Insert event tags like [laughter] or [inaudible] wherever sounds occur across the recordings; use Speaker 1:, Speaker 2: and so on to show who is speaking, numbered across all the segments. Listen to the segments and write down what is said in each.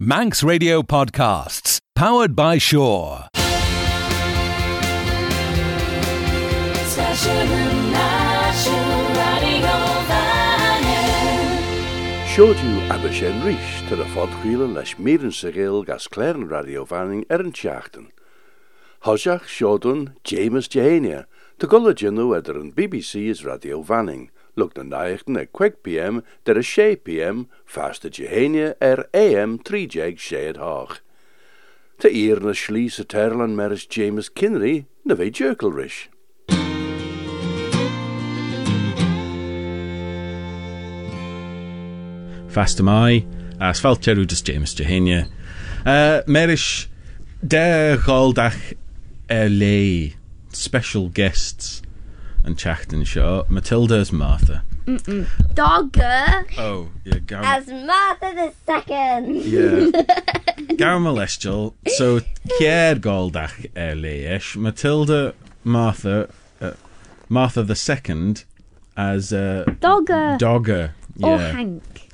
Speaker 1: Manx Radio Podcasts, powered by Shore.
Speaker 2: Showed you sé ríis to the fodríile leis mían sa ggéil gas cléan radiofaing ar er an teachtain. James Jehania, tá in the weather and BBC is Radio Vanning – lwg na naechten e 6 pm der y 6 pm fast y Jehania er AM 3 jeg shed hoch. Te eer na schlies y terlan meris James Kinry na fe jerkelrish.
Speaker 3: Fast am I, as falterw dys James Jehania. Uh, Merish, der goldach er lei, special guests and Chachton Shaw, Matilda's Martha.
Speaker 4: Dogger
Speaker 3: Oh, yeah, Gar-
Speaker 4: as Martha the Second.
Speaker 3: yeah. [laughs] Garamolestial. So, Kier goldach er leish, Matilda Martha, uh, Martha the Second as uh,
Speaker 4: Dogger
Speaker 3: Dogger.
Speaker 4: or
Speaker 3: Yeah.
Speaker 4: Hank.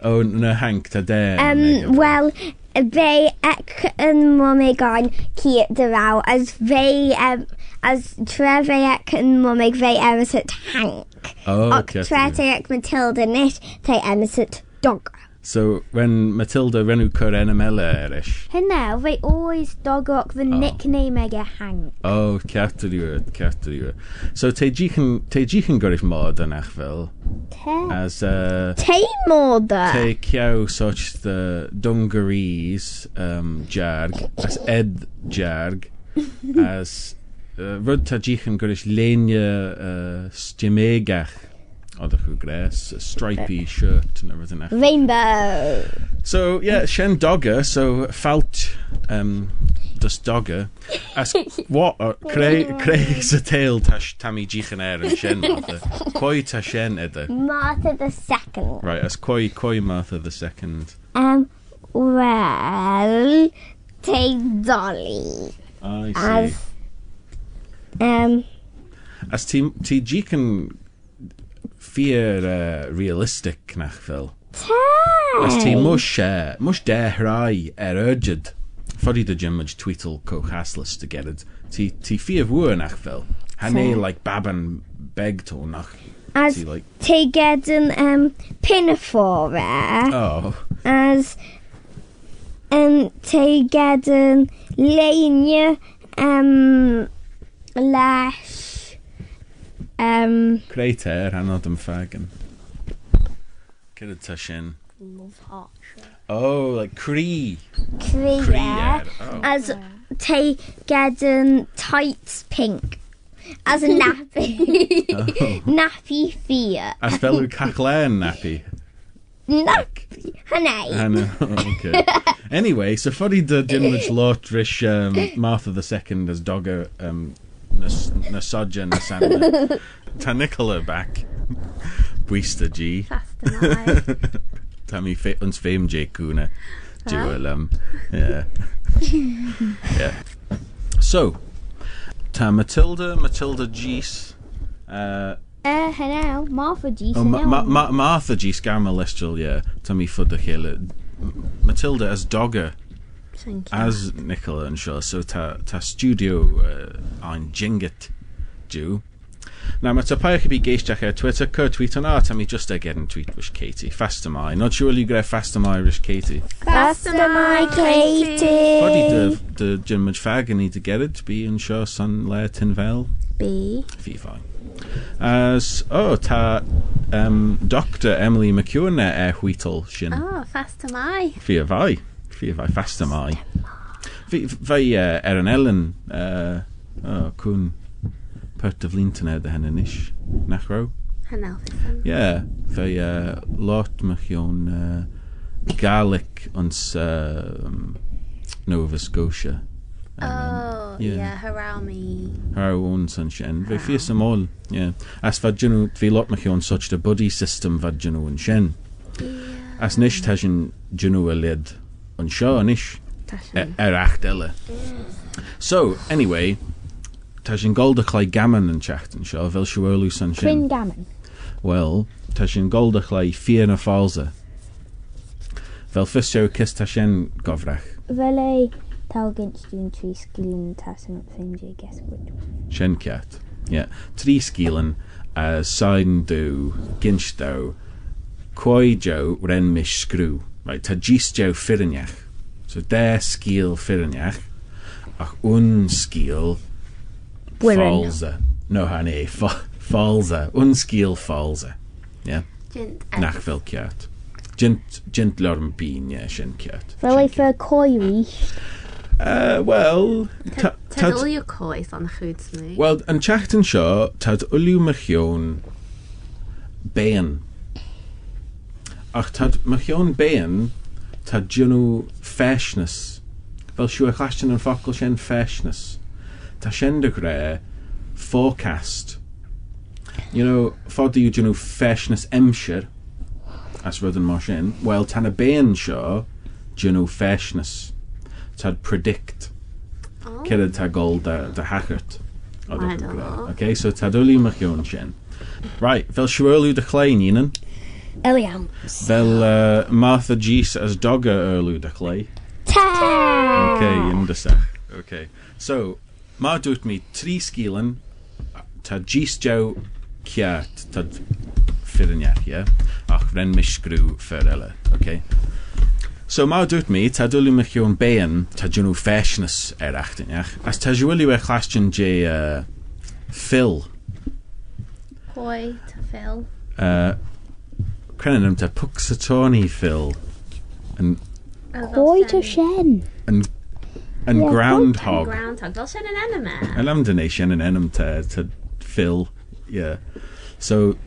Speaker 3: Oh, no, Hank, today.
Speaker 4: Um, well, fe and yn mwmig o'n ci dyraw, as they um, as tre fe ec yn mwmig fe emisod Hank.
Speaker 3: Oh,
Speaker 4: Ac
Speaker 3: okay.
Speaker 4: tre te ec Matilda nish, te emisod Dogger.
Speaker 3: So, when Matilda renw cur enamela erish.
Speaker 4: Hynna, fe oes Dogger ac fy nickname ag e Hank.
Speaker 3: Oh, ceartar i'r, ceartar i'r. So, te gichan, te gichan gyrich mod yn achfel,
Speaker 4: Te.
Speaker 3: as uh,
Speaker 4: Te moda.
Speaker 3: te ciaw such the dungarees um, jarg, as ed jarg, [laughs] as rud tá ddíchan lenia uh, stymegach oeddech chi gres, a stripy shirt and everything.
Speaker 4: Rainbow!
Speaker 3: So, yeah, Shen Dogger, so Falt um, Dus Dogger, as [laughs] what, craig Craig's a tail tash Tammy Jichan Air er and Shen [laughs] Martha. Koi ta Shen edda?
Speaker 4: Martha the second.
Speaker 3: Right, as Koi, Koi Martha the second.
Speaker 4: Um, well, take Dolly.
Speaker 3: I see.
Speaker 4: As Um,
Speaker 3: As ti, ti gic yn fear uh, realistic nach fel? Ta! As ti mwys, uh, mwys dehrau er urged. Ffordd i dy gymryd tweetel coch haslas dy geryd. Ti, ti fear fwyr nach fel? Hynny, like, baban beg to nach
Speaker 4: as
Speaker 3: See, like...
Speaker 4: te get um, pinafore
Speaker 3: oh.
Speaker 4: as um, te get an um, leis um,
Speaker 3: Createir anod an fagan Kitá in? Love heart. Oh, like Cree.
Speaker 4: Cree,
Speaker 3: yeah. Oh.
Speaker 4: As te gedan tights pink. As a [laughs] nappy. oh. Nappy fear.
Speaker 3: As felw caclen nappy.
Speaker 4: Nappy. Honey.
Speaker 3: Oh, okay. [laughs] anyway, so funny the dynwyd lot um, Martha the Second as dogger um, nas nasodja nasanda. [laughs] Ta Nicola back. Bwista G. Ta mi fe uns fame J Kuna. Jewel um yeah. [laughs] yeah. So Ta Matilda, Matilda Geese. Uh
Speaker 4: Uh, hello, Martha G.
Speaker 3: Oh, Ma- Ma- Ma- Martha G. Scarma Lestial, yeah. Tommy Fudder Hill. Matilda as Dogger, as Nicola and sio, so ta, ta studio uh, jingit do. Na my ta could be fi geisiach Twitter, co-tweet on art, a mi just again tweet wish Katie. Faster my, Not sure you greu faster my Irish Katie.
Speaker 4: Faster my Katie.
Speaker 3: Bodi dy, dy Jim Fag yn i dy geryd, bi yn sio san le tin
Speaker 4: fel.
Speaker 3: Bi. Fi. As, oh, ta um, Dr Emily McEwen e eh, er, er hwytl.
Speaker 5: Oh, faster my. I.
Speaker 3: Fi. fi fai fast mai. Fi, fai uh, er yn Ellen, uh, oh, cwn pert of lintan er dy hen yn ish,
Speaker 5: nach row.
Speaker 3: Yeah, fai uh, lot mych o'n uh, garlic ons uh, um, Nova Scotia.
Speaker 5: Um, oh,
Speaker 3: yeah,
Speaker 5: yeah harami.
Speaker 3: Harawan Sunshen. Fe fi ysym ôl, yeah. As fad dyn nhw, fi lot mych o'n such the buddy system fad dyn nhw yn shen. Yeah. As nish tasyn dyn nhw y lyd nish er acht elle. So anyway, tajin golda clay gammon and chachten shaw vel shawolu sunshine.
Speaker 4: Gammon.
Speaker 3: Well, tajin golda clay fier na falza. Fel ffysio cys ta sien gofrach.
Speaker 4: Fel ei taw gynt dwi'n tri sglyn tas yn ffeindio guess which one.
Speaker 3: Sien ciat. Yeah. Tri sgilen a sain jaw ren mis sgrw. Right, ta gis jaw ffyrniach. So de sgil ffyrniach ach un falsa. No, hanny, fa- falsa. Un sgil falsa. Yeah.
Speaker 5: Jint.
Speaker 3: Nach fel. Gint, gint lorm bín, yeah, sien ciat.
Speaker 4: Fel ei ffyr coi rich.
Speaker 3: Uh, well, ta-
Speaker 5: Tad
Speaker 3: tad-
Speaker 5: ul your coes on the chwyd smw.
Speaker 3: Wel, yn Chachton seo, tad uliw mychion bean. Ach tad, mae hion bein, tad diwnw feshnys. Fel siw eich astion yn ffocl sien feshnys. Ta sien dy gre, forecast. You know, ffod yw diwnw feshnys emsir, as roedd yn mor sien, wel tan y bein sio, diwnw feshnys. Tad predict.
Speaker 5: Oh.
Speaker 3: Cyrraedd ta gol da, da hachert.
Speaker 5: Oedd
Speaker 3: eich
Speaker 5: gre.
Speaker 3: Okay, so tad oli mae hion sien. Right, fel siw olw dy chlein un.
Speaker 4: Williams.
Speaker 3: Fel uh, Martha Gis as Dogger Erlw dechlai.
Speaker 4: Ta!
Speaker 3: OK, yn dysach. OK. So, mae dwyt mi tri sgilen, ta Gis Jow ciat, ta ffyrniach, ie? Ach, ren misgrw ffyrela, OK? So mae dwyt mi, ta dwlw mi chi'n bein, ta dyn nhw ffeshnys er achtyniach, as ta dwyliw e clastion je uh, Phil.
Speaker 5: Hoi, ta Phil.
Speaker 3: Uh, Am ta Puxatoni Phil, yn,
Speaker 4: sien.
Speaker 3: yn, yn
Speaker 4: Ie,
Speaker 3: groundhog.
Speaker 5: Groundhog. Fel sy'n yn enema.
Speaker 3: Alam donation yn enam te, te Phil, yeah. So,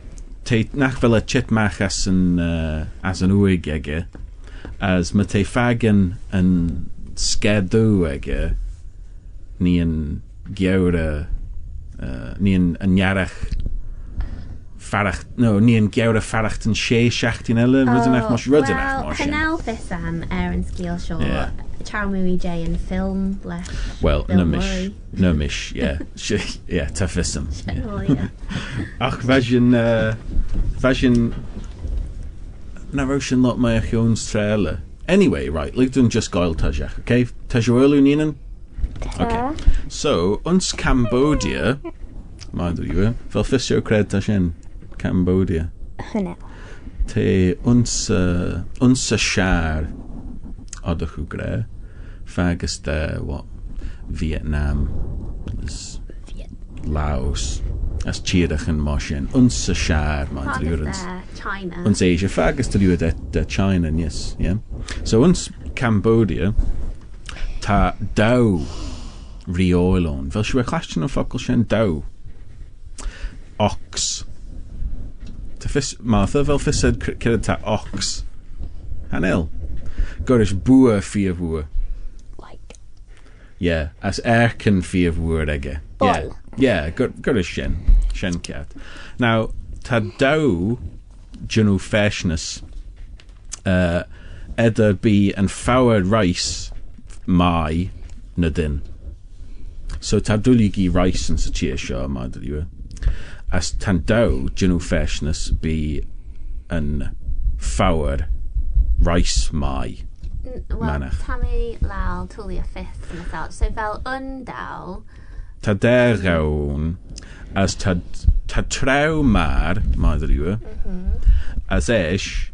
Speaker 3: te nach fel y as yn, uh, as yn wyg ege, as ma te fagan yn sgedw ege, ni yn gewra, uh, ni yn, yn iarach farach, no, ní an geir a faracht an sé seachtíile rudenach mar
Speaker 5: rudenach
Speaker 3: mar.
Speaker 5: Canal fisam ar an scéal
Speaker 3: seo.
Speaker 5: Charmúí dé an film le.
Speaker 3: Well numis numis
Speaker 5: tá fisam.
Speaker 3: Ach fesin fesin [laughs] [laughs] na ro lot mai a chiún stréile. Anyway, right, Lydwn just gael tajach, okay? Tajwelw ninan? Okay. So, uns Cambodia, mae'n dwi'n fel ffisio cred ta Cambodia.
Speaker 4: Hynny.
Speaker 3: Te siar, odych yw gre, fagus de, what, Vietnam, is Laos, as chiadach yn mosien, ons y siar, ma
Speaker 5: Part
Speaker 3: dwi
Speaker 5: of
Speaker 3: yw
Speaker 5: their China.
Speaker 3: ons Asia fagus to do de, China, yes, yeah. So ons Cambodia, ta daw rioelon, fel siwe clastion o ffocl sien daw. Ox. Ta ffys, Martha, fel ffysad cyrra ta ox. Hanel. Gorish bua fi of wua.
Speaker 4: Like.
Speaker 3: Yeah, as erken fi of wua ege. Yeah, yeah, gorish shen. Shen cat. Now, ta daw jynw feshness uh, edda bi yn fawr rice mai na dyn. So ta dwli gi rice yn sy'n tia sio ma dwi as tando genu fashness be an fower rice
Speaker 5: my
Speaker 3: manner.
Speaker 5: tammy lal tulia fifth and thought. So vel undal
Speaker 3: tadergaun as tad mm-hmm. as mar my the you as ish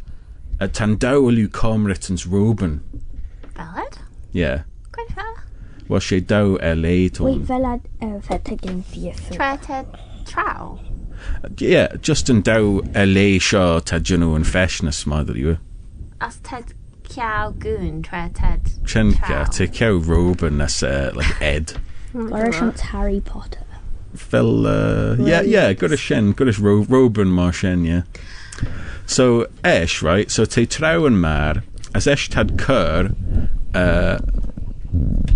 Speaker 3: a tandao lu comritans ruben
Speaker 5: valid
Speaker 3: yeah
Speaker 5: quite fair
Speaker 3: Was she do
Speaker 4: a
Speaker 3: late
Speaker 4: on? Wait, fell out of her taking. Try
Speaker 5: to trowel.
Speaker 3: Yeah, just in Dow, eleisio Ted yn and yn ffesnes ma,
Speaker 5: As Ted cew Goon, tre
Speaker 3: Ted. Tren cew, te cew Robin Ed. uh, like, Ed.
Speaker 4: Harry Potter.
Speaker 3: Fel, uh, yeah, yeah, as Shen, gwrs Ro Robin Marshen, yeah. So, esh, right, so te trew and mar, as esh Tad Kerr uh,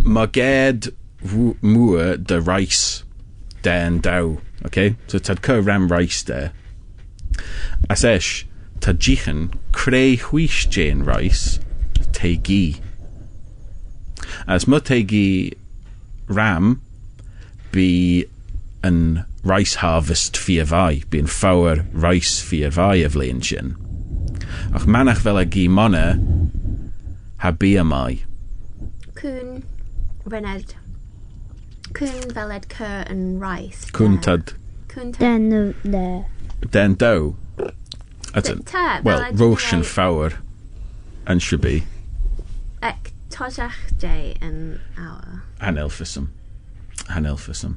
Speaker 3: mae ged mwr dy rais den. Okay? So tad cur ram rice there. As esh, tad jichen creu hwish jane rice, te gi. As ma te gi ram, be yn rice harvest fi a fai, be'n fawr rice fi a fai y flein sin. Ach manach fel a gi mona, ha BMI.
Speaker 5: Cwn ryned. Cwn veled cur and rice. Cwntad. Cwntad.
Speaker 4: Den, de.
Speaker 3: Den
Speaker 5: do.
Speaker 3: Well, rosh
Speaker 5: and
Speaker 3: fawr and should be.
Speaker 5: Ec tojach j
Speaker 3: an hour. Hanelfism. Hanelfism.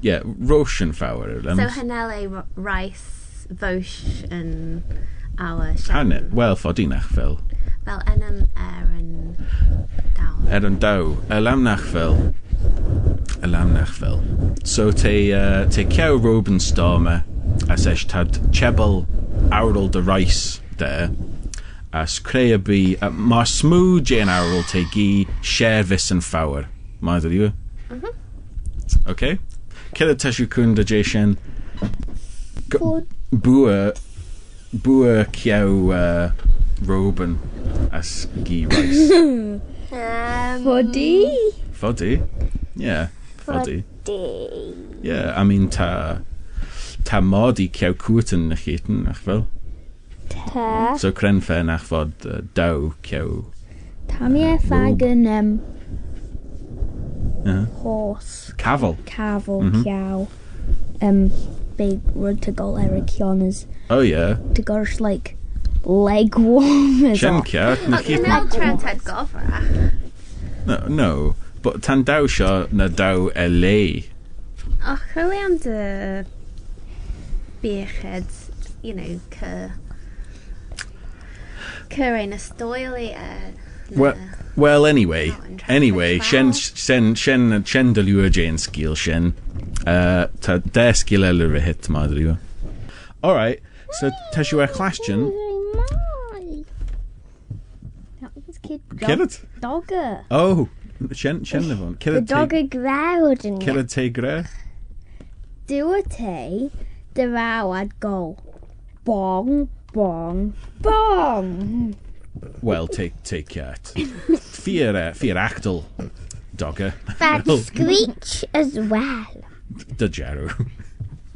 Speaker 3: Yeah, rosh and fawr.
Speaker 5: So hanele rice, vosh and hour.
Speaker 3: Hanel, well, fodinach fel.
Speaker 5: Fel enam er and dow.
Speaker 3: Er and dow. Elamnach fel. a lamnachfel. So te, uh, te cew Robin Stormer as eich tad chebel awrol dy rais de as creu a bu uh, mae'r smw Jane awrol te gi sherfus yn ffawr. Mae dod yw? Mhm. Mm okay. Cedd y tesiw cwn dy jeisien bwa bwa cew uh, Robin as gi rais.
Speaker 4: um, [laughs]
Speaker 3: Fodi? Fodi? Yeah. Ydy.
Speaker 4: Ie,
Speaker 3: yeah, I mean, ta, ta mod i cew cwt yn y chytyn, ach fel.
Speaker 4: Ta.
Speaker 3: So crenfen ach fod uh, daw cew.
Speaker 4: Ta mi e ffag yn um,
Speaker 3: yeah.
Speaker 4: horse.
Speaker 3: Cafel.
Speaker 4: Cafel,
Speaker 3: mm
Speaker 4: -hmm. cew. Um, big road to goal Eric Yonas.
Speaker 3: Oh, yeah.
Speaker 4: To gosh, like, leg warmers.
Speaker 3: Siemcia.
Speaker 5: Ac yn eltren Ted Gofra. E.
Speaker 3: No, no. But tan dá seo na
Speaker 5: dá a lé. Ach chu le an de bíchéad chu chu.
Speaker 3: Well, well anyway anyway Shen Shen Shen sin uh, de luú dé an scíil sin tá dé scíile le a hit madriú. Alright, so tá
Speaker 4: siú a chláistin
Speaker 3: Get it?
Speaker 4: Dogger.
Speaker 3: Oh.
Speaker 4: Sien, sien efo?
Speaker 3: Cydog y grawd yn
Speaker 4: Do a teigre? Dŵ y te, go. Bong, bong, bong!
Speaker 3: Well, take, take care. [laughs] Fear, uh, fear actal, dogger. Bad [laughs]
Speaker 4: screech as well.
Speaker 3: The Jaro.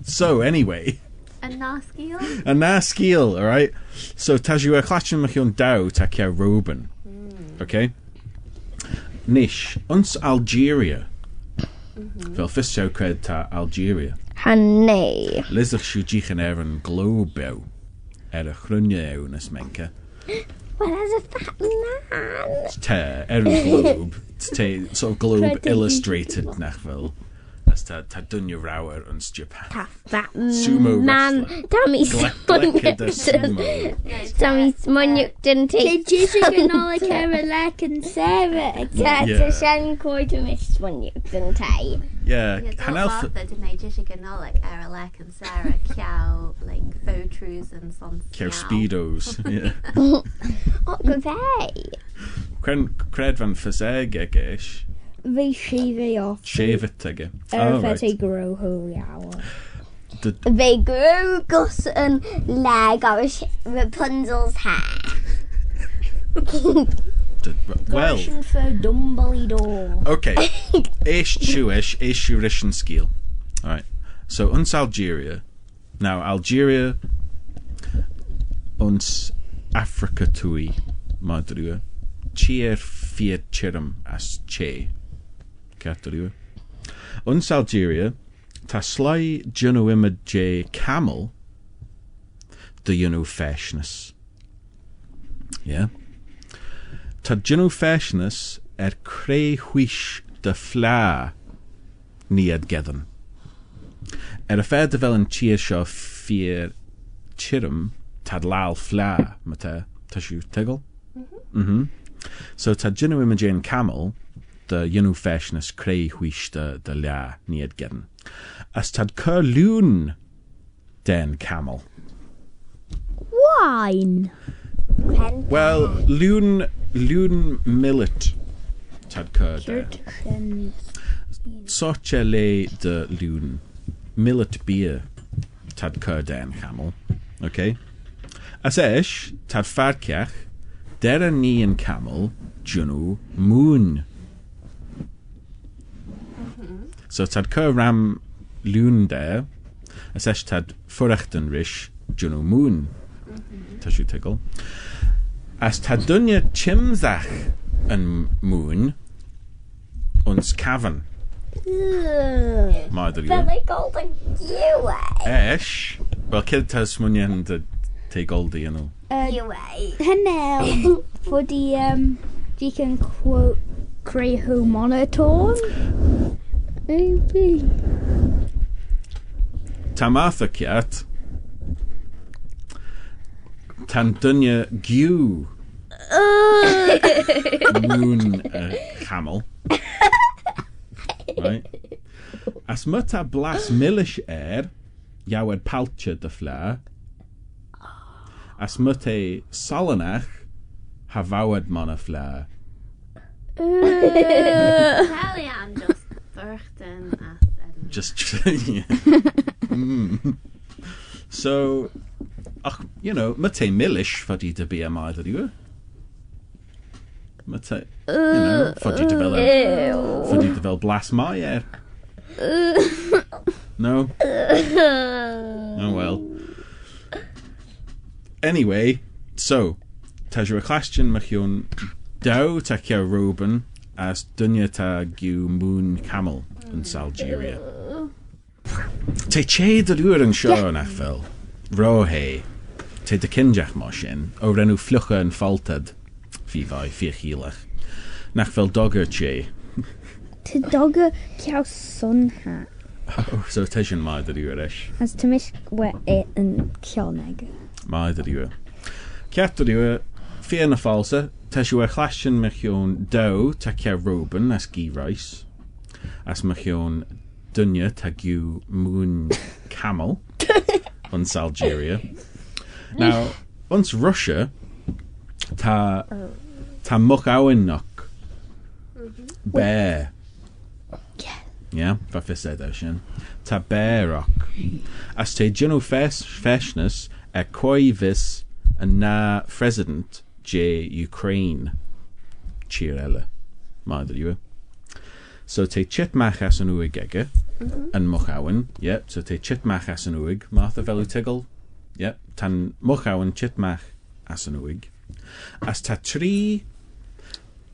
Speaker 3: So, anyway. A nasgiel? A nasgiel, alright? So, ta siw e clachyn mych daw ta roben. Hmm. Okay? Nish, ons Algeria. Mhm. Fel ffisio cred ta Algeria.
Speaker 4: Hanei.
Speaker 3: Lysach siw dich yn er yn globew. Er y chrwnio ew nes menca.
Speaker 4: Well, as a fat man?
Speaker 3: Te, er yn globe. [laughs] Te, sort of globe illustrated nach fel. As tā, tā dunya rauer un stjapa.
Speaker 4: Tā, tā,
Speaker 3: Sumo
Speaker 4: Man,
Speaker 3: tā
Speaker 4: mi
Speaker 3: smunyuk Tā
Speaker 4: mi
Speaker 3: smunyuk
Speaker 4: dyn ti. Le jysig
Speaker 6: yn ôl y cera
Speaker 4: lec
Speaker 3: yn
Speaker 4: sera. Ta, ta sian cwyd yn mi
Speaker 3: smunyuk
Speaker 5: dyn
Speaker 3: ti.
Speaker 5: Yeah,
Speaker 3: hanelth.
Speaker 5: Dwi'n dyn ei jysig yn ôl y cera lec yn sera. Ciao, like, faux and son.
Speaker 3: Ciao speedos, [laughs] yeah.
Speaker 4: O,
Speaker 3: gwfei. Cred fan ffyseg
Speaker 4: egish. Fi off.
Speaker 3: Shave it again.
Speaker 4: Uh,
Speaker 3: er
Speaker 4: fedau grow hwyl
Speaker 3: iawn.
Speaker 4: They grew Gus an leg out Rapunzel's hair. [laughs]
Speaker 3: well.
Speaker 4: Russian for Dumbledore.
Speaker 3: Okay. [laughs] Ish Chewish, Ish Eurishan Skeel. Alright. So, uns Algeria. Now, Algeria, uns Africa tui, madrua. Cheer fiat cherum as che. Catrua. Uns Algeria, ta slai juno camel, the juno fashioness. Yeah. Juno fashioness er creu hwish de fla ni ad gedden. Er fel yn tir sio ffyr chirym tad lal fla ma ta ta siw tegel. Mhm. So ta juno camel de fashioness creu hwish de, de la ni ad gedden. As tad cur loon den camel.
Speaker 4: Wine. Pen.
Speaker 3: Well, loon loon millet tad cur de. Sorche le de loon millet beer tad cur den camel. Okay. As esh tad farciach der ni camel junu moon. So tad cur ram loon der as esh tad furrechten rish junu moon. Ta siw tegel. As ta dunne chimsach yn mŵn, ons cafan. Mae dy
Speaker 4: Fel
Speaker 3: rhywun.
Speaker 4: ei golden giwe.
Speaker 3: Esh, wel cyd ta te goldi yn nhw.
Speaker 4: Giwe.
Speaker 6: Hynny, [laughs] fod i, um, di can quote creu hw Baby.
Speaker 3: Tam math y ciat. Tan dynia giw. Mwn y camel. Right. As myta blas milish er, iawed palcha dy ffla. As myta salanach, hafawed mon y ffla.
Speaker 5: Italian, just. Thurston at Edinburgh.
Speaker 3: Just, [laughs] yeah. mm. So, ach, you know, mae te milish fyddi dy BMI, dydi we? Mae te, you know, fyddi dy fel, fyddi dy fel blas mai er. No? Oh well. Anyway, so, Tejra Clastion, mae hi'n daw tecio Ruben, as dynia ta gyw Moon Camel yn Salgeria. Te che dy rwy'r yn sio yn fel. Ro he. Te dy cynjach mo sin. O renw fflwcha yn faltad. Fi fai, fi chilach. Nach fel dogger che.
Speaker 6: To dogger cow sun hat.
Speaker 3: Oh, so te sin mai dy rwy'r eich.
Speaker 6: As to miss wet it and kioneg.
Speaker 3: Mae dy rwy'r. Ciat dy rwy'r. Fi yn y falsa. Tesio eich lasion mae chi'n dew tacia roben as gyrais, as mae chi'n dynia tagiw mwyn camel, [laughs] once Algeria. Now, once Russia, ta, oh. ta mwch awennoc, mm-hmm. bear. Yeah, fa fysed ew sy'n. Ta beroc. As te gynnu ffes, ffesnus, e er coifus, na president J Ukraine. Cheerella. Ma dy yw. So te chit mach as yn uig yep, so te chitmach as yn uig, yep, tan Mochawen chitmach as yn uig. As ta tri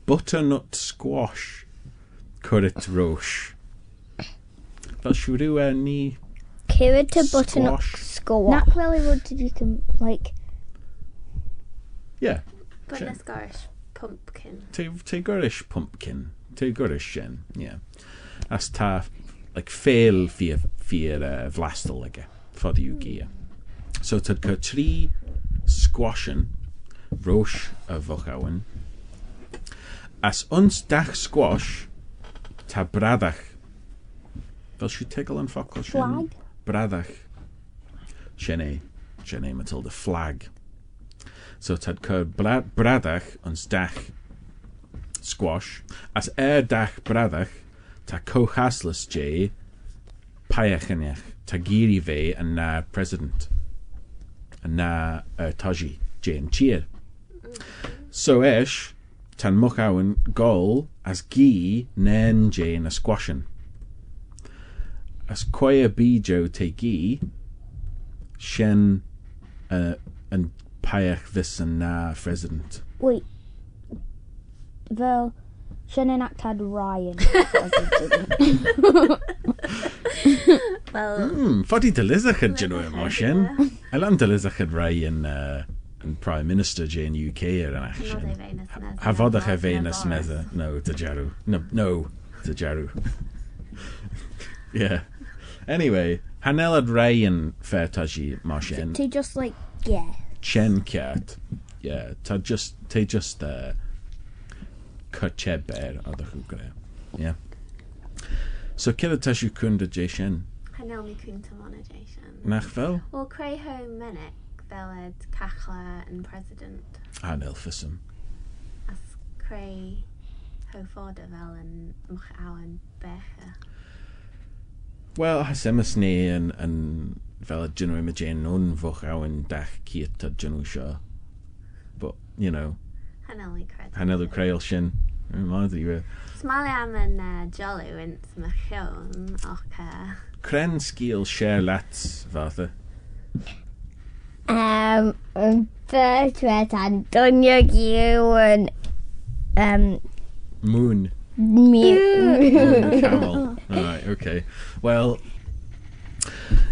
Speaker 3: butternut squash currit roche. Fel siwrw e ni
Speaker 4: Cyrraedd to button up
Speaker 3: Squash.
Speaker 6: Not really would did you can like
Speaker 3: yeah,
Speaker 5: But Scottish pumpkin.
Speaker 3: te, te gurish pumpkin, te gurish shin, yeah. As ta, like, fail fi'r fi'r uh, vlastel ege, fod i'w gia. So tad ca tri squashen, roche a fochawen. As ons dach squash, ta bradach. Fel siw tegel yn ffocl sien?
Speaker 6: Flag?
Speaker 3: Bradach. Sienne, sienne Matilda, flag. So tad bra bradach ons dach squash. As er dach bradach, ta cochaslas J, paiachanech, ta giri fe yn na president. Yn na uh, taji, J yn cheer. So esh, tan muchawen gol as gi nen J yn a squashen. As koya bijo te gi, shen uh, yn Payek Visson uh, president.
Speaker 6: Wait. Well, Shannon Act had Ryan. [laughs] [laughs]
Speaker 5: well,
Speaker 3: mm, foddy dylizachad dyn nhw yma, Sien. Elam dylizachad rai yn, uh, yn Prime Minister Jane UK ar yn action.
Speaker 5: Have
Speaker 3: other e fein ys medda. No, dy jarw. No, no dy jarw. [laughs] yeah. Anyway, hanelad rai Ryan ffertasi, Mar Sien.
Speaker 6: To just, like, yeah
Speaker 3: chen cat. Yeah to just they just uh kache bear the hugre yeah. So kill it as
Speaker 5: you can to jason
Speaker 3: nach fel
Speaker 5: or cray ho menek velad kachla and president.
Speaker 3: An elfism.
Speaker 5: As cray ho fada vel and mach awen becha
Speaker 3: well hasemus ne and and fel y dyn nhw yma dyn nhw'n fwch awn dach cyt a dyn nhw sio. But, you know.
Speaker 5: Hanelu
Speaker 3: creol. Hanelu creol sin. Mae'n ddi we.
Speaker 5: Smali am yn uh, jolw yn smychion o'ch... Uh...
Speaker 3: Cren sgil share lats, fatha.
Speaker 4: Um, e? Bertwet and dynio gyw and um
Speaker 3: Moon.
Speaker 4: Me.
Speaker 3: Camel. All right. Okay. Well,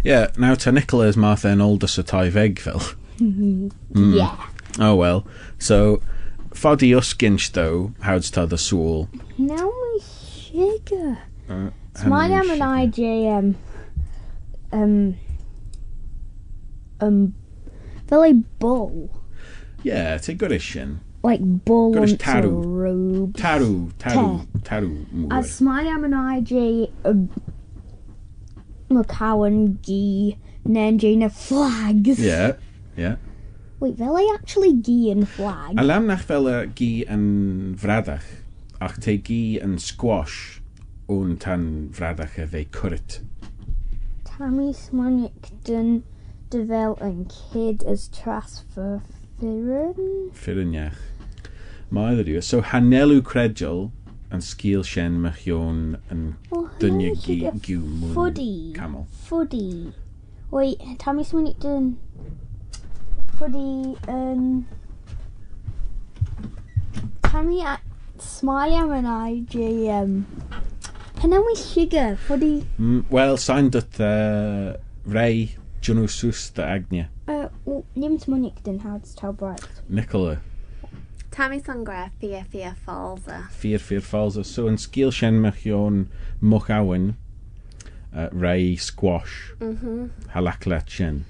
Speaker 3: Yeah, now to Nicholas, Martha and older Sir Tyvegville. Mm. Mm-hmm. Hmm.
Speaker 4: Yeah.
Speaker 3: Oh well. So, Foddy Uskinch though, how's t'other soul?
Speaker 6: Now uh, my sugar.
Speaker 3: Uh,
Speaker 6: my name and I, J M. um um um Billy Bull.
Speaker 3: Yeah, it's a goodish shin.
Speaker 6: Like bull
Speaker 3: goodish
Speaker 6: taru.
Speaker 3: taru.
Speaker 6: Taru,
Speaker 3: taru, taru, taru.
Speaker 6: As
Speaker 3: my
Speaker 6: name and I J um, McCowan gi Nangina flags.
Speaker 3: Yeah, yeah.
Speaker 6: Wait, fel ei actually gi yn flag?
Speaker 3: A lam nach fel y gi yn fradach, ach te gi yn squash o'n tan fradach y fe cwrt.
Speaker 6: Tammy Smonic dyn dy fel yn kid as transfer ffyrn?
Speaker 3: Ffyrn iach. Mae ddod. So, hanelu credjol an
Speaker 6: scíal
Speaker 3: sin
Speaker 6: me
Speaker 3: cheon
Speaker 6: an
Speaker 3: dunne giú
Speaker 6: fudí
Speaker 3: Camel
Speaker 6: fudí Oi Tommy mu dun fudí an Tommy smáile an IGM Penamí siige
Speaker 3: fudí Well sein dat uh, ré Joú sústa agne.
Speaker 6: Uh, Nims munig den há tá bright.
Speaker 3: Nicola.
Speaker 5: Tammy Sangra, e? Fia Fia Falls.
Speaker 3: E? Fia Fia Falsa. E. So yn sgil sien mechion mwch awen, uh, rai squash,
Speaker 5: mm
Speaker 3: -hmm. halaklet sien.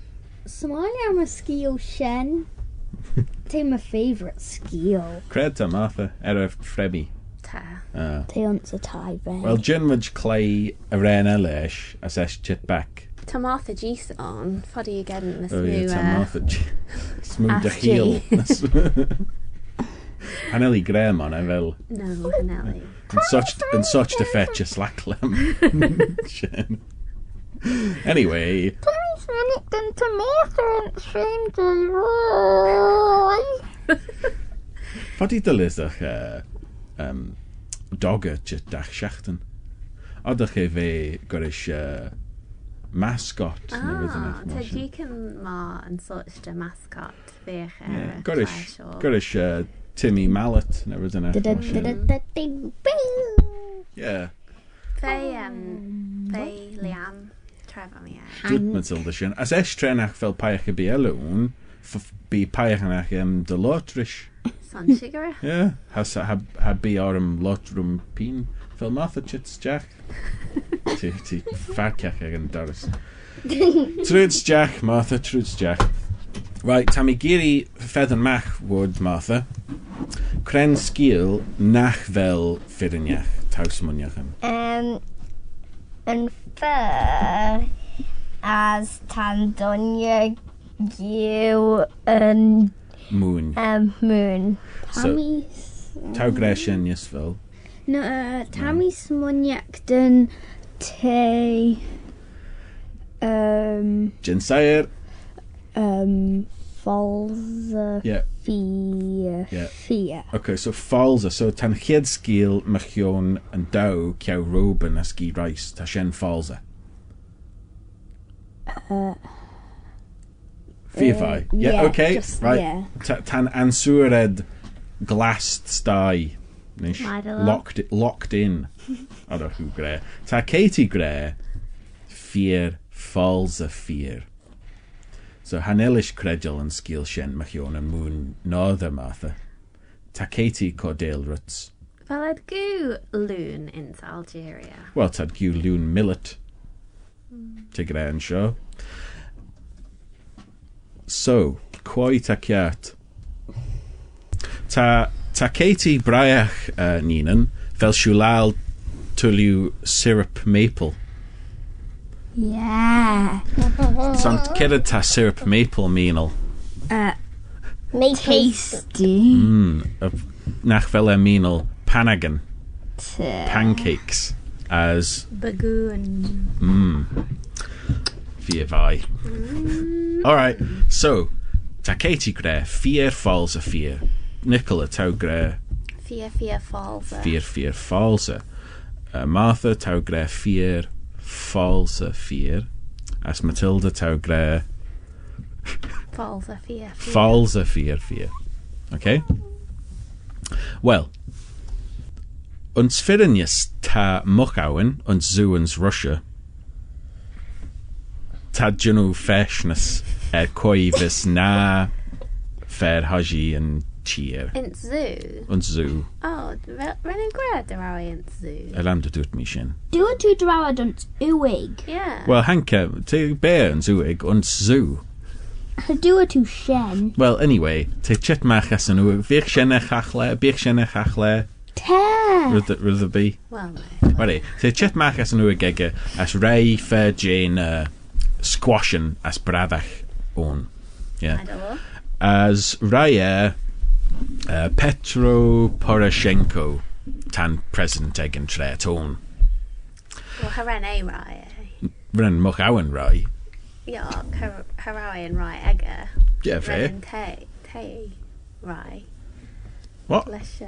Speaker 6: Somalia am y sgil sien. [laughs] Teim my favourite sgil.
Speaker 3: Cred ta, Martha, eraf frebi.
Speaker 5: Ta.
Speaker 3: Uh.
Speaker 6: Te ont y tai fe.
Speaker 3: Wel, Jen Mudge Clay yr en elish as es chit back.
Speaker 5: Ta Martha Gis on, ffodi i gen
Speaker 3: yn y
Speaker 5: smw.
Speaker 3: Ta Martha Gis. Smw
Speaker 5: dy
Speaker 3: heel. Haneli Graham on e fel.
Speaker 5: No.
Speaker 3: Yn such, yn such the fetch a slacklem. Sien. [laughs] anyway,
Speaker 4: Tammy Smonington tomato and
Speaker 3: wat i dylysach uh, um, dogger chit dach siachten? Odych e fe uh, mascot.
Speaker 5: Ah, ta
Speaker 3: sien.
Speaker 5: Deacon Ma yn such the mascot. Fech
Speaker 3: Yeah,
Speaker 5: er.
Speaker 3: Timmy Mallet and everything. Yeah.
Speaker 5: Play, um, play Liam Trevor, yeah.
Speaker 3: Dwi'n Matilda Sian. As eich tren ach fel paich y bu alwn, bu pai yn ach ym dy lot.
Speaker 5: Son sigur.
Speaker 3: Yeah. Has ha, ha bu ar ym lot rwm. Fel math o chits Jack. ti, ti ffarciach ag yn Doris. [laughs] Trudes Jack, Martha, Trudes Jack. Right, Tamigiri Feddyn Mach Wood, Martha. Cren sgil nach fel ffyriniach, taws mwniach yn?
Speaker 4: Um, yn ffer, as tan donia gyw yn...
Speaker 3: Moon.
Speaker 4: Um, moon.
Speaker 6: Tammy...
Speaker 3: So, taw gresian yes, fel.
Speaker 6: No, uh, Tammy Smoniac dyn te... Um,
Speaker 3: Jinsair.
Speaker 6: Um, falls uh,
Speaker 3: yeah.
Speaker 6: fi,
Speaker 3: yeah.
Speaker 6: fia.
Speaker 3: Okay, so falls a, so tan chiad sgil machion yn daw ciaw roben a sgi rais, ta sien falls e? a?
Speaker 6: Uh,
Speaker 3: fia
Speaker 6: uh.
Speaker 3: Yeah,
Speaker 6: yeah
Speaker 3: okay,
Speaker 6: just,
Speaker 3: right.
Speaker 6: Yeah.
Speaker 3: Ta, tan answred glast stai. Nish, locked, locked in. Ar o hw gre. Ta Katie gre, fear falls a fear. So hanelish credjal yn sgil sien mychion yn mwn nodda matha. Ta Katie cordale ruts.
Speaker 5: Fel yd gw loon into Algeria.
Speaker 3: Wel, tad lwn millet. Te gyda yn sio. So, cwoi ta ciat. Ta, ta Katie braiach uh, ninan, fel syrup maple.
Speaker 6: Yeah. [laughs]
Speaker 3: Sant ceda ta syrup maple minal.
Speaker 4: Make
Speaker 6: Tasty.
Speaker 3: Mm, y- nach fel panagan. Pancakes. As
Speaker 5: Bagoon.
Speaker 3: Mm. Fi fai. Alright, so, ta Katie gre, fear falls a fear. Nicola taw gre,
Speaker 5: Fia Fia Falls.
Speaker 3: fear fear falls a. Uh, Martha taw gre, fear falls a fear. As Matilda
Speaker 5: Falls a fear.
Speaker 3: a fear fear. Okay? Well, ons fyrinus ta mochawen, ons zoons Russia, ta junu fashionus er coivis na fair haji and tíir.
Speaker 5: In zoo?
Speaker 3: Yn zoo.
Speaker 5: O, rhan yn gwrdd yr awi yn zoo.
Speaker 3: Y land o dwyt mi sin.
Speaker 6: Dwi dwi drawad yn zwyig.
Speaker 5: Yeah.
Speaker 3: Wel, Hanca, te be yn zwyig, ond zoo.
Speaker 6: Dwi tu sien.
Speaker 3: Well, anyway, te chet mach as yn nhw. Fi'ch sien eich achle, bi'ch sien
Speaker 6: eich
Speaker 3: achle. Te.
Speaker 5: Rydd y
Speaker 3: bi. Wel, ne. Chet mach as yn nhw y gege, as rei fe jane uh, squashen as braddach o'n. Yeah. As rhaid Uh, Petro Poroshenko tan present egen tretón.
Speaker 5: Well, Haren é rá.
Speaker 3: Brenn eh? mo ahan
Speaker 5: rá? Harráon eh? rá
Speaker 3: aige. Je
Speaker 5: fé? Te te Rye.
Speaker 3: What?
Speaker 5: Leis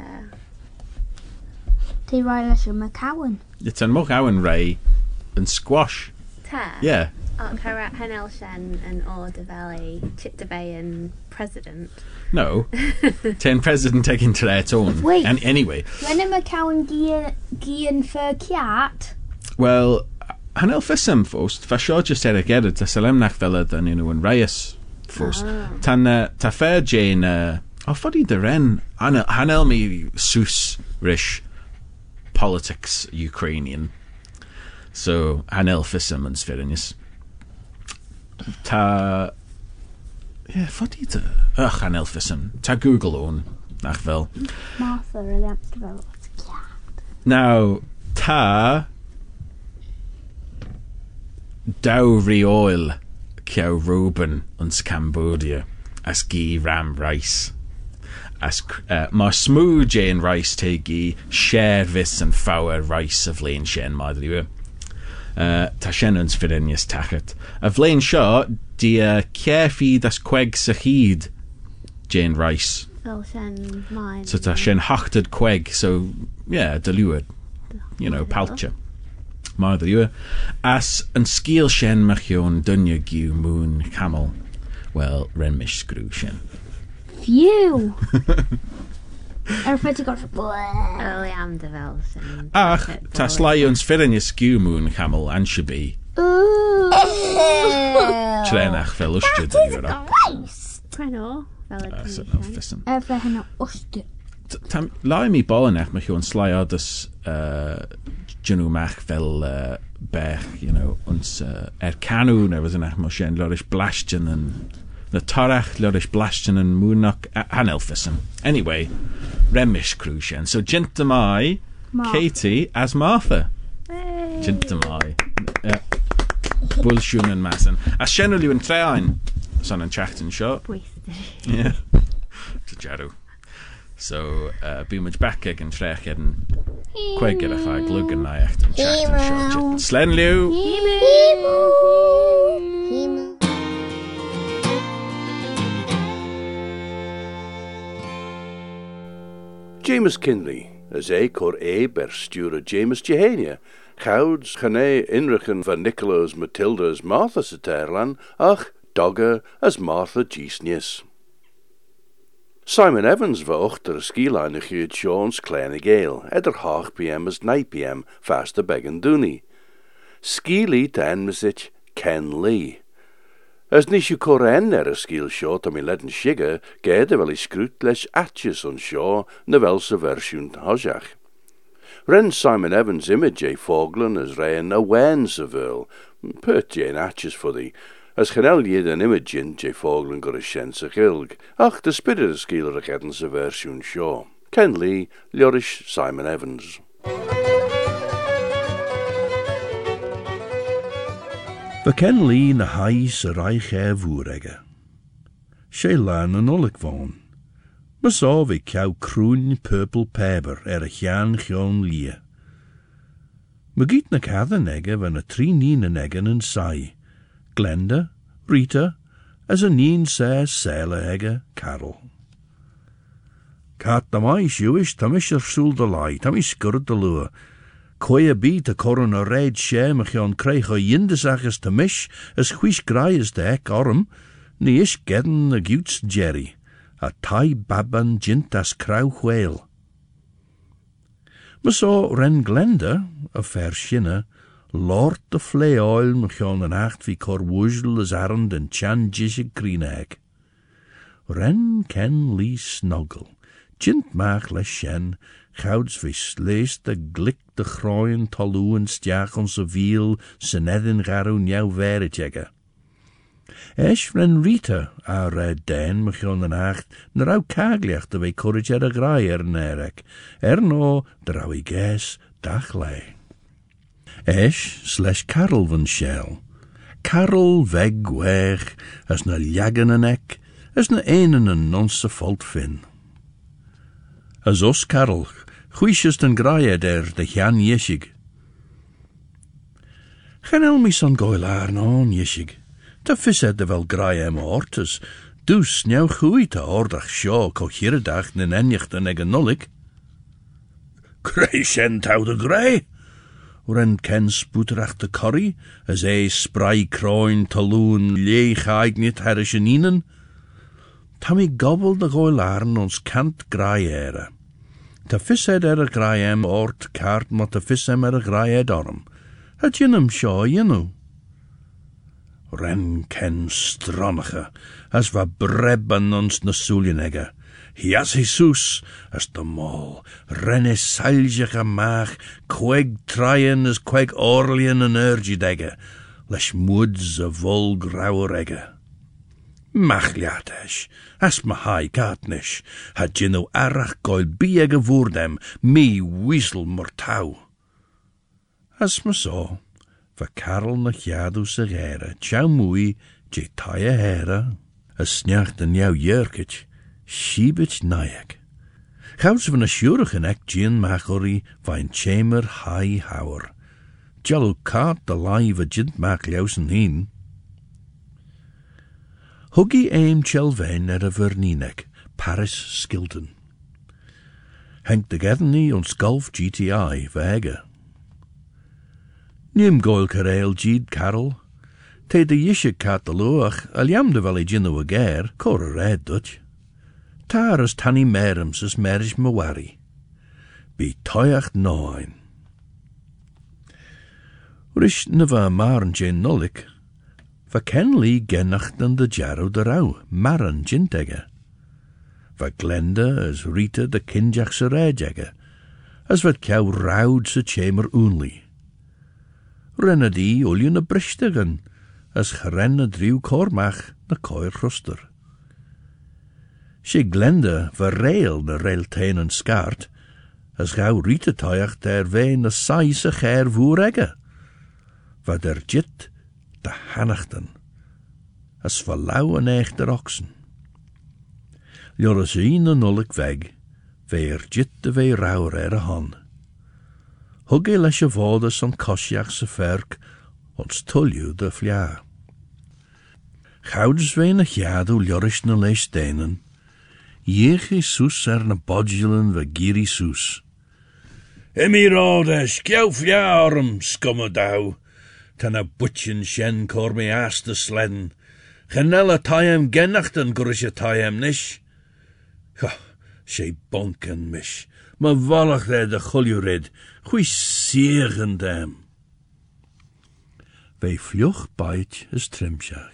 Speaker 6: Tí rá leis an macahan?
Speaker 3: It an mo ahan ré squash.
Speaker 5: Tá?
Speaker 3: Yeah.
Speaker 5: Hanel sin an and de Valley Chip president.
Speaker 3: No. [laughs] Ten president taken till their own.
Speaker 6: Wait.
Speaker 3: And anyway.
Speaker 6: When mae cawn gyn fyr ciat?
Speaker 3: Wel, hanel ffysym ffost, fasio jyst er y geryd, a selemnach fel villa ni you know and Reyes first. Ah. Tan, uh, ta fer Jane, uh, o ffod i dyren, hanel, hanel mi sws rish politics Ukrainian. So, hanel ffysym and sferynus. Ta ffodi dy, ych, han el ffysym. Ta Google o'n, nach fel.
Speaker 6: Martha, really am to fel.
Speaker 3: Now, ta dowry oil cew Reuben ons Cambodia as gi ram rice. As uh, mar smooth Jane rice te gi share vis and fower rice of lane shen madri uh, ta shen ons fyrenius tachet. Of lane shaw uh, cefi das queg sa Jane rice.
Speaker 5: Fel mine.
Speaker 3: So hachtad queg, so yeah, diluid, you know, palcha. Mar diluid. As an skiel shen machion dunya giw moon camel. Well, ren mish screw shen.
Speaker 6: Phew. [laughs] Er i gorff.
Speaker 5: Early am de Vel Shen.
Speaker 3: Ach, ta slai ons fyrin is giw moon camel and shabi. [laughs] Trenach fel ysdyd yn
Speaker 5: Ewrop. Treno, fel y
Speaker 3: ah,
Speaker 6: Comisiwn. Efo hynna
Speaker 3: ysdyd. Lai mi bol yn eich, mae hi'n slaio dys dyn nhw mach fel bech, you know, ons uh, er canw neu fydd yn eich mwys yn lorish blastyn yn na torach lorish blastyn yn mwynach hanelfysyn. Anyway, remish cruise. So gynt am I, Katie as Martha. Hey. Gynt am I. Uh, bwylsiwn yn mas. A sienw liw yn treoen. Son yn chat yn
Speaker 5: sio.
Speaker 3: Bwysdi. Ie. Jarw. So, uh, byw mynd baceg yn trech edyn cweg gyda chai glwg yn lai eich yn chat yn sio. Slen liw. Himu.
Speaker 2: James Kinley, as a cor a ber stewr James Jehania, chouds chané inrichen van Nicolaus Matilda's Martha sa Terlan, ach dogger as Martha Giesnius. Simon Evans va ochter a skiline a chuid Sean's kleine gale, eder half pm as 9 pm fast a beggan dooney. Skili ten misich Ken Lee. As siú choréin ar a scíil seo tá mí ledan siige géad a bhfuil i scrút leis atjes bhil sa versiún thoiseach. Ren Simon Evans image é fóglan as réan a bhain sa bhil, pert é atjes fudí, as chanel iad an imagin é fóglan go a sin ach de spidir scíil a chedan sa versiún seo. Ken Lee, Leorish Simon Evans.
Speaker 7: Ba ken lí na hais a raich e fwrege. sé lan an olig fón. Vi cew crún purple peber er chion lia. Ma gít na van a trí nín an egen an sai. Glenda, Rita, as a nín sé sele ege Carol. Cat na mai siwis tamis ar súl de lai, tamis sgurd de lua, Coia bí a coran a réid sé a chean creich o yindes agus ta mis as chuis grai is de ec orm, Ni is gedden a guts Jerry, a tai baban jint as crow whale. Me so ren glenda, a fair shinne, lord de flay oil me chon an acht cor wujl as arend en chan greenegg. Ren ken lee snoggle, jint maag le shen, gouds vi slees de glik de groeien taloen stiach onze wiel, sen edin garu veritjegge. Esh ren Rita a red den me chon an acht, na rau kagliach de vei courage er a grai er nerek, er no de rau i ges dach lei. Esh slash Carol van Shell. Carol weg weg, as na jagen an ek, as na einen an nonse fault fin. As os Carol, den graie der de Jan Jeshig. Gen el mi son goilaar non Jeshig. Ta fisse de wel graie em ortes. Dus njau goeie te ordach ko dag nen enjicht en ege nullik. Grei shen tau de grei. Ren ken spoeterach de as e sprai kroin taloon leeg eignit herrisjeninen. Tammy gobbel de goilaaren ons kant graai ere. Ta fissed er a graiem ort kaart mat ta fissem er a graie dorm. Het jinnum sjo jinnu. Ren ken stronnige, as va brebben ons na soelienegge. Hias Jesus, as de mol, renne seiltige maag, kweg traien as kweg orlien en urgidegge, les moods a vol grauwer egge. Machliatesh, as ma hai katnish, had jino arach goil biege voerdem, mi wiesel mortau. As ma so, va Karel na jadu se gere, tjau mui, je taie hera, a sneacht an jou jurkich, shibich nayak. Gouds van a sjurigen ek gin machori vain chamber hai hauer. Jallo kaat de live a jint mach ljousen heen. Huggy aim Chelvain er a verninek, Paris Skilton. Henk de Gedney ons Golf GTI vege. Nim goil kareel Jeed Carol. Te de yishe kat de loach, al jam de a ger, cor a red dutch. Tar as tanny merums as merish mawari. Be toyacht noin. Rish neva marn jen nullik, Va ken li genachten de jarro de rau, jintege. Va glenda as Rita de kinjach redjege, as wat kjau raud se chamer oonli. Renne die olje na bristigen, as driw kormach na koir ruster. She glenda va rail de railtain en skart, as gauw Rita toyach der vein na saise ger voerege. Va der jit de hannachten, as verlauw en echt der oxen. Joris een weg, veer jitte vee rauwer er han. Hugge lesje vodes an kosjach se verk, ons tulju de vlia. Goudes ween a jadu joris na lees stenen, Jech Jesus er na bodjulen ve giri kjau vlia orm, skumme dau, tan a butchen shen cor me as de slen. Genel a taim genachten gurish a taim nish. Ha, she bonken mish. Ma wallach there de chuljurid, hui siegen dem. Wij vlug bait is trimsjach.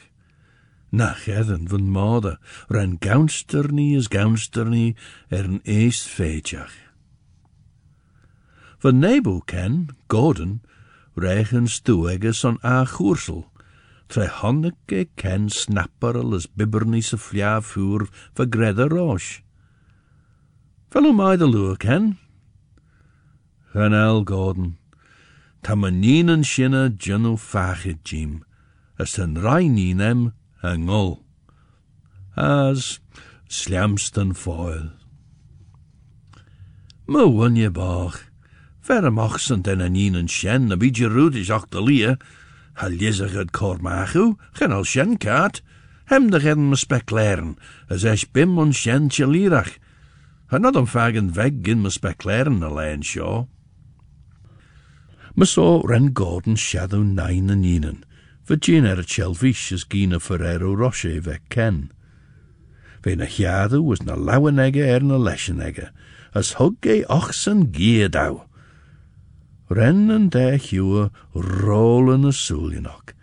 Speaker 7: Nach edden van mode, ren gaunsternie is gaunsternie er een eest feetjach. Van Nebo ken, Gordon, regens toege son a goersel. Tre honneke ken snapperel as bibbernise fjaafhuur vergredde roos. Fellow mij de lure ken? Gordon, tamaninen shinne jenu fachit jim, as ten reininem a ngol. As slamston foil. Mo wonje bach, verre machsen den an inen shen, a bidje rudish ach de lie, ha het al kaat, hem de gen me spekleren, as esch bim on chalirach, ha not om fagen weg gin spekleren alleen shaw. Ren Gordon shadow nine en inen, Virgin er chelvish as Ferrero Rocher ve ken. Ve na was na lauwenegge er na lesenegge, as hug ge oxen geerdau. Ren en de hue rollen a soelienok,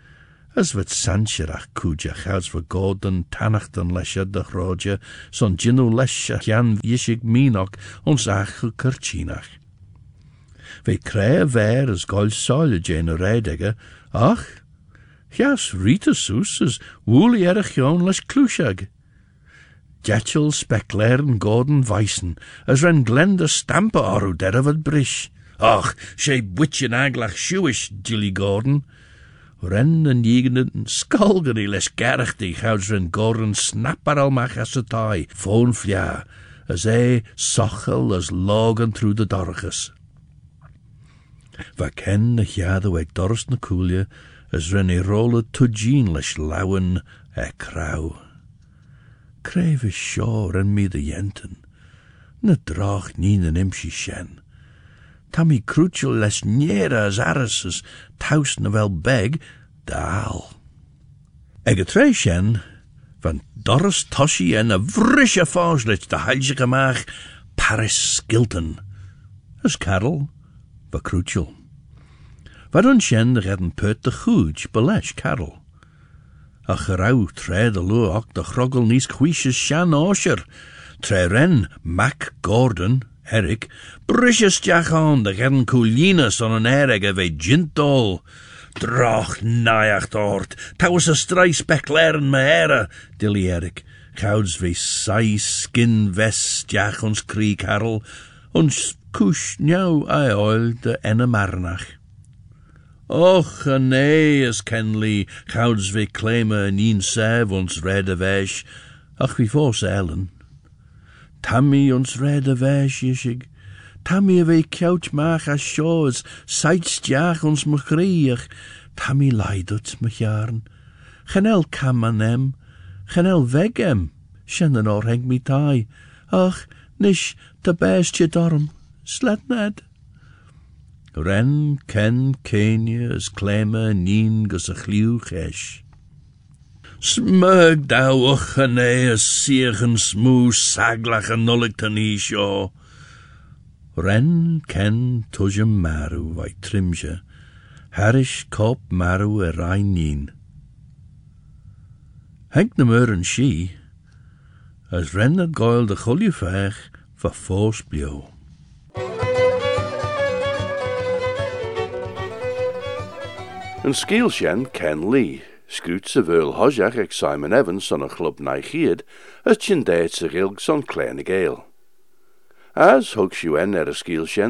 Speaker 7: as wat sancherach kujach ouds voor gordon tannachten lesje de grootje, son ginu lesje jan yishig minok ons achel kerchinach. Ve kree ver as gol solje jene redege, ach, jas ritasus as woelie erich jon les klushag. Jachel spekleren Gordon Weissen, as ren glenda stampe oru der of brish. Ach, she bwitchen aglach shuish, Jilly Gordon. Ren en jigenden skalgeri les gerchtig houds ren Gordon snapper al mach as a tai, phone flia, as e sochel as logan through the dorges. Va ken na jado ag dorst na coolje, as ren e rolle tujin les lauen e krauw. Kreve sjor en mi de jenten. Na drach nien en. Crucial les niera as aris as taus wel beg, daal. Eg a tre shen, van Doris Toshi en a vrische fauslit de heilje gemaag Paris Skilton. As Carol, va crucial. Wat un shen de redden put de goedj belesh Carol. A gerau tre de ook de grogel nis kwisjes shan osher. Tre ren Mac Gordon, Eric, brisjes jachan de redden coolinas on an erige ve gintol. Drach najacht ort, ta was a strai spekleren me ere, dilly Eric. Gouds ve sai skin vest jach ons Carol, ons kush njau ai oil de enne marnach. Och, a nee, as Kenley, gouds ve claimer nien sev ons red a vesh, ach vi fors Ellen. Tammy ons red a vesh, yishig. Tammy a ve couch mach as shores, sights jach ons machriach. Tammy leidot me jarn. Genel kam an em, genel weg em, shen or heng mi tai. Ach, nish, de best je dorm, slet ned. Ren ken Kenya as claimer nien gus a chliw. Smug thou och an e as sirchen smoo saglach i sio. Ren ken tujem maru vai trimje, harish kop maru e rein nien. Henk na as ren at goil de chuliefech va fors bio.
Speaker 2: Een Ken Lee, se veul hojach ag Simon Evans son a club naichiad, as deed se gilg son gale. As hug siw en er a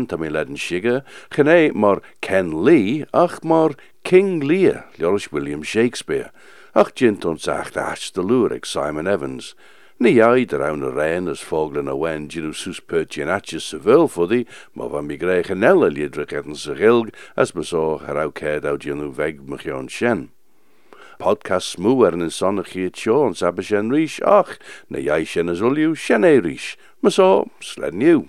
Speaker 2: tam i ledden shiga, chene mar Ken Lee, ach mar King Lear, Ljoris William Shakespeare, ach jint ons acht ach de loer ag Simon Evans, Ni der awn y ren as foglen a wen pertien atjes se veul for di, ma van mi etten se gilg, as me so herau ked au ginu veg mechion Podcast smoe er in sonnig hier tjo ons abbe shen rish, ach, ne jai shen as ulju, shen e rish, ma so, sled new.